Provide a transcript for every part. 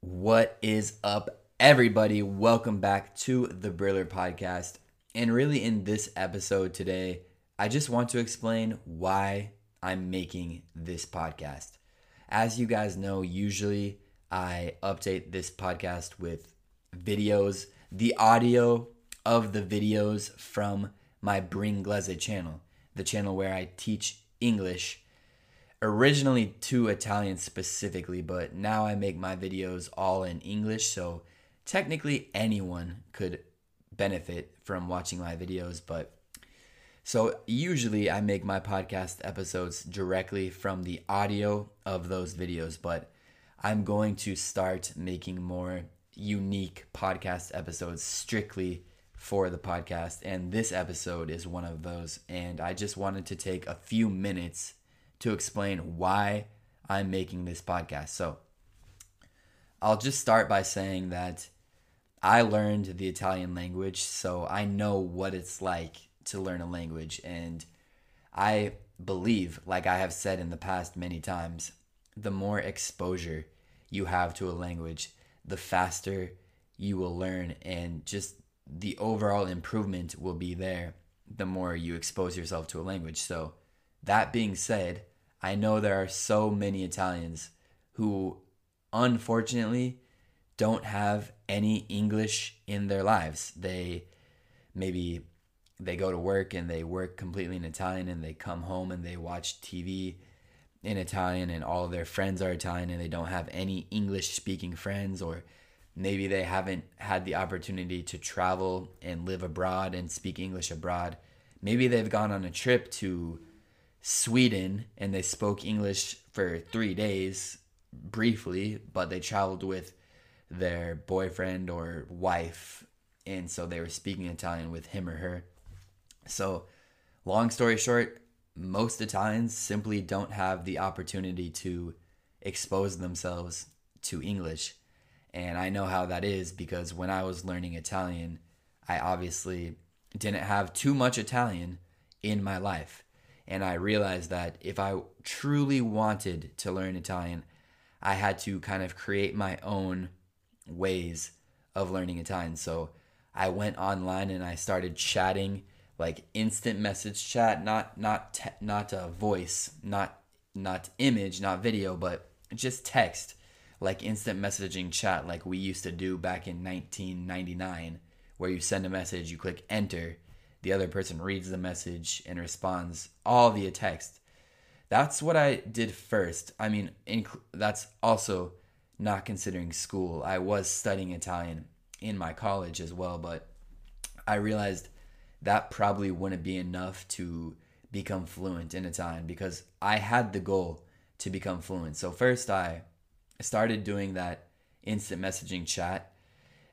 What is up, everybody? Welcome back to the Briller Podcast. And really, in this episode today, I just want to explain why I'm making this podcast. As you guys know, usually I update this podcast with videos, the audio of the videos from my Bringlese channel, the channel where I teach English originally to Italian specifically, but now I make my videos all in English, so technically anyone could benefit from watching my videos, but so usually I make my podcast episodes directly from the audio of those videos, but I'm going to start making more unique podcast episodes strictly for the podcast, and this episode is one of those. And I just wanted to take a few minutes to explain why I'm making this podcast. So I'll just start by saying that I learned the Italian language, so I know what it's like to learn a language. And I believe, like I have said in the past many times, the more exposure you have to a language, the faster you will learn, and just the overall improvement will be there the more you expose yourself to a language. So, that being said, I know there are so many Italians who unfortunately don't have any English in their lives. They maybe they go to work and they work completely in Italian and they come home and they watch TV in Italian and all of their friends are Italian and they don't have any English speaking friends or maybe they haven't had the opportunity to travel and live abroad and speak English abroad. Maybe they've gone on a trip to Sweden and they spoke English for three days briefly, but they traveled with their boyfriend or wife, and so they were speaking Italian with him or her. So, long story short, most Italians simply don't have the opportunity to expose themselves to English. And I know how that is because when I was learning Italian, I obviously didn't have too much Italian in my life. And I realized that if I truly wanted to learn Italian, I had to kind of create my own ways of learning Italian. So I went online and I started chatting like instant message chat, not not te- not a voice, not not image, not video, but just text, like instant messaging chat like we used to do back in 1999 where you send a message, you click enter the other person reads the message and responds all via text. That's what I did first. I mean, inc- that's also not considering school. I was studying Italian in my college as well, but I realized that probably wouldn't be enough to become fluent in Italian because I had the goal to become fluent. So first I started doing that instant messaging chat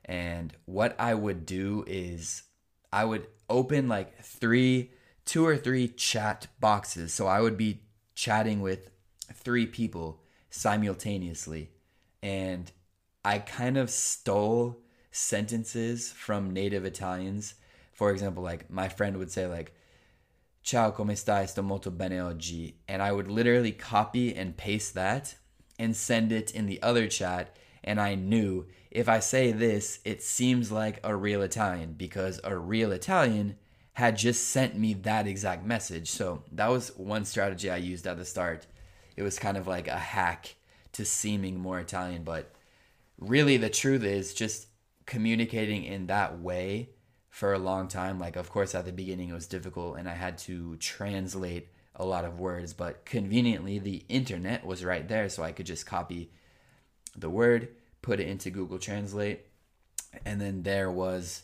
and what I would do is I would open like three, two or three chat boxes. So I would be chatting with three people simultaneously. And I kind of stole sentences from native Italians. For example, like my friend would say like Ciao, come stai? Sto molto bene oggi. And I would literally copy and paste that and send it in the other chat. And I knew if I say this, it seems like a real Italian because a real Italian had just sent me that exact message. So that was one strategy I used at the start. It was kind of like a hack to seeming more Italian, but really the truth is just communicating in that way for a long time. Like, of course, at the beginning it was difficult and I had to translate a lot of words, but conveniently the internet was right there, so I could just copy the word, put it into Google Translate, and then there was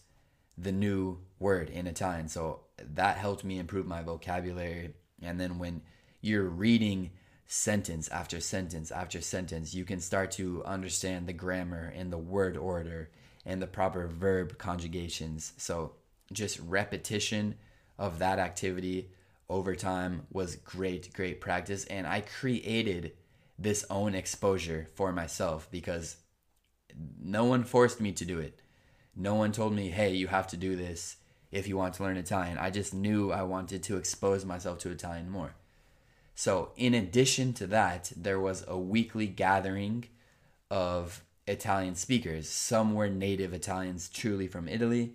the new word in Italian. So that helped me improve my vocabulary. And then when you're reading sentence after sentence after sentence, you can start to understand the grammar and the word order and the proper verb conjugations. So just repetition of that activity over time was great, great practice. And I created this own exposure for myself because no one forced me to do it. No one told me, hey, you have to do this if you want to learn Italian. I just knew I wanted to expose myself to Italian more. So, in addition to that, there was a weekly gathering of Italian speakers. Some were native Italians, truly from Italy.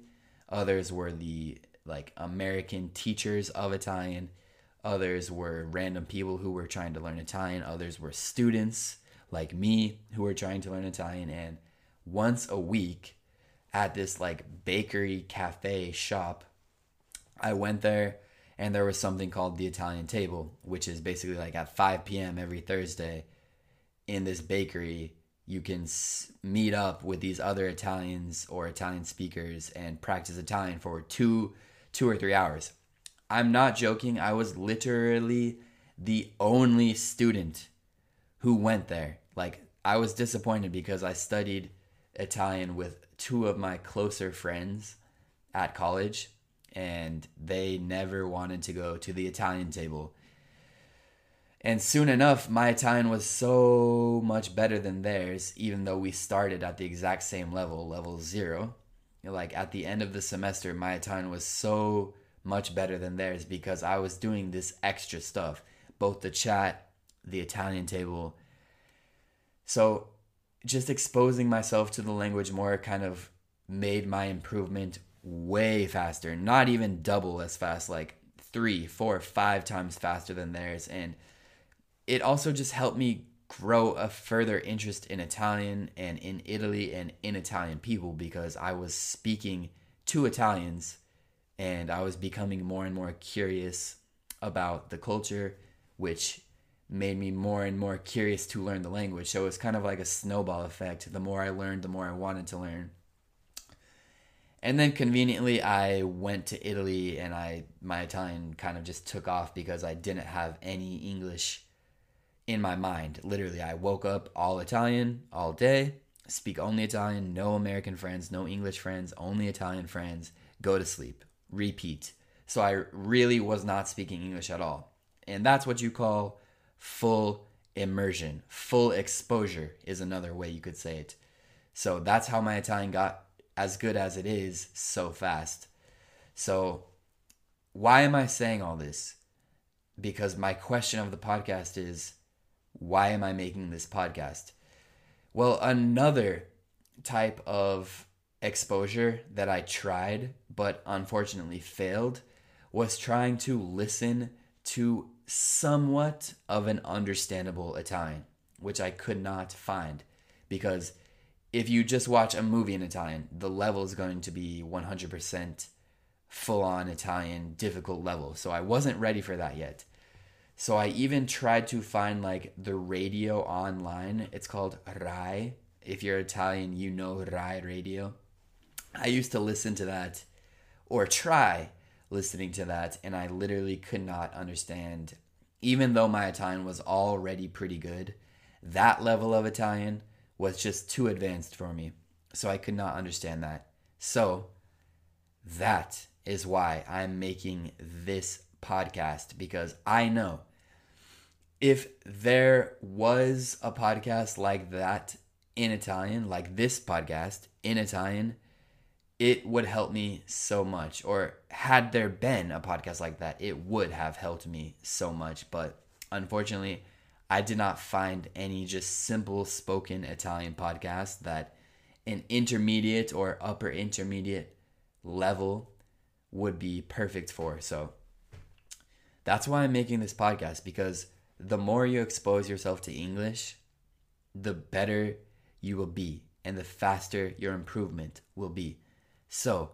Others were the like American teachers of Italian. Others were random people who were trying to learn Italian. Others were students like me who were trying to learn Italian. And once a week at this like bakery cafe shop, I went there and there was something called the Italian table, which is basically like at 5 p.m. every Thursday in this bakery. You can meet up with these other Italians or Italian speakers and practice Italian for two, two or three hours. I'm not joking. I was literally the only student who went there. Like, I was disappointed because I studied Italian with two of my closer friends at college, and they never wanted to go to the Italian table. And soon enough, my Italian was so much better than theirs, even though we started at the exact same level, level zero. Like at the end of the semester, my Italian was so much better than theirs because I was doing this extra stuff, both the chat, the Italian table. So just exposing myself to the language more kind of made my improvement way faster, not even double as fast, like three, four, five times faster than theirs. And it also just helped me grow a further interest in Italian and in Italy and in Italian people because I was speaking to Italians and I was becoming more and more curious about the culture, which made me more and more curious to learn the language. So it was kind of like a snowball effect. The more I learned, the more I wanted to learn. And then conveniently I went to Italy and I my Italian kind of just took off because I didn't have any English in my mind. Literally, I woke up all Italian all day, speak only Italian, no American friends, no English friends, only Italian friends, go to sleep, repeat. So I really was not speaking English at all. And that's what you call full immersion. Full exposure is another way you could say it. So that's how my Italian got as good as it is so fast. So, why am I saying all this? Because my question of the podcast is why am I making this podcast? Well, another type of exposure that I tried but unfortunately failed was trying to listen to somewhat of an understandable Italian, which I could not find because if you just watch a movie in Italian, the level is going to be 100% full on Italian, difficult level. So I wasn't ready for that yet. So I even tried to find like the radio online. It's called Rai. If you're Italian, you know Rai radio. I used to listen to that or try listening to that, and I literally could not understand, even though my Italian was already pretty good, that level of Italian was just too advanced for me. So I could not understand that. So that is why I'm making this podcast because I know if there was a podcast like that in Italian, like this podcast in Italian, it would help me so much. Or had there been a podcast like that, it would have helped me so much. But unfortunately, I did not find any just simple spoken Italian podcast that an intermediate or upper intermediate level would be perfect for. So that's why I'm making this podcast because the more you expose yourself to English, the better you will be and the faster your improvement will be. So,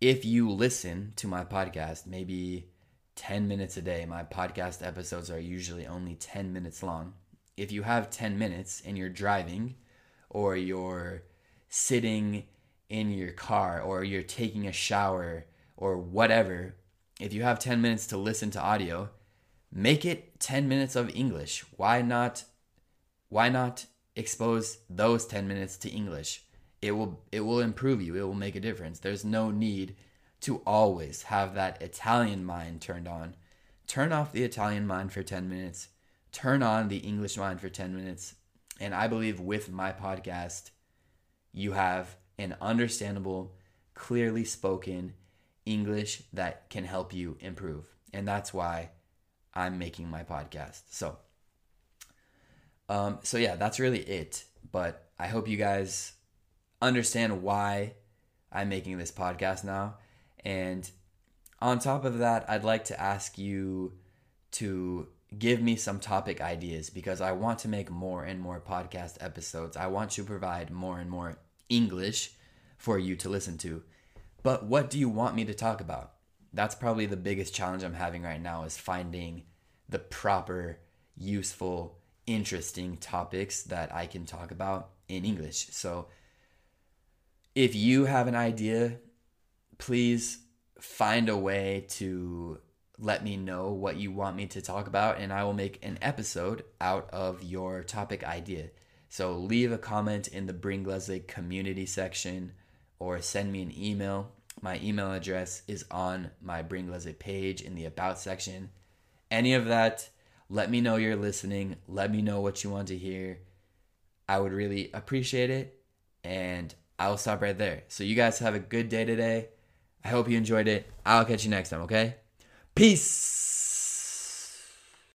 if you listen to my podcast, maybe 10 minutes a day, my podcast episodes are usually only 10 minutes long. If you have 10 minutes and you're driving or you're sitting in your car or you're taking a shower or whatever, if you have 10 minutes to listen to audio, make it 10 minutes of English. Why not why not expose those 10 minutes to English? It will it will improve you. It will make a difference. There's no need to always have that Italian mind turned on. Turn off the Italian mind for 10 minutes. Turn on the English mind for 10 minutes. And I believe with my podcast, you have an understandable, clearly spoken English that can help you improve. And that's why I'm making my podcast. So, um, so yeah, that's really it. But I hope you guys understand why I'm making this podcast now. And on top of that, I'd like to ask you to give me some topic ideas because I want to make more and more podcast episodes. I want to provide more and more English for you to listen to. But what do you want me to talk about? That's probably the biggest challenge I'm having right now is finding the proper, useful, interesting topics that I can talk about in English. So if you have an idea, please find a way to let me know what you want me to talk about, and I will make an episode out of your topic idea. So leave a comment in the Bringlese community section or send me an email. My email address is on my Bringlese page in the About section. Any of that, let me know you're listening. Let me know what you want to hear. I would really appreciate it. And I'll stop right there. So, you guys have a good day today. I hope you enjoyed it. I'll catch you next time, okay? Peace.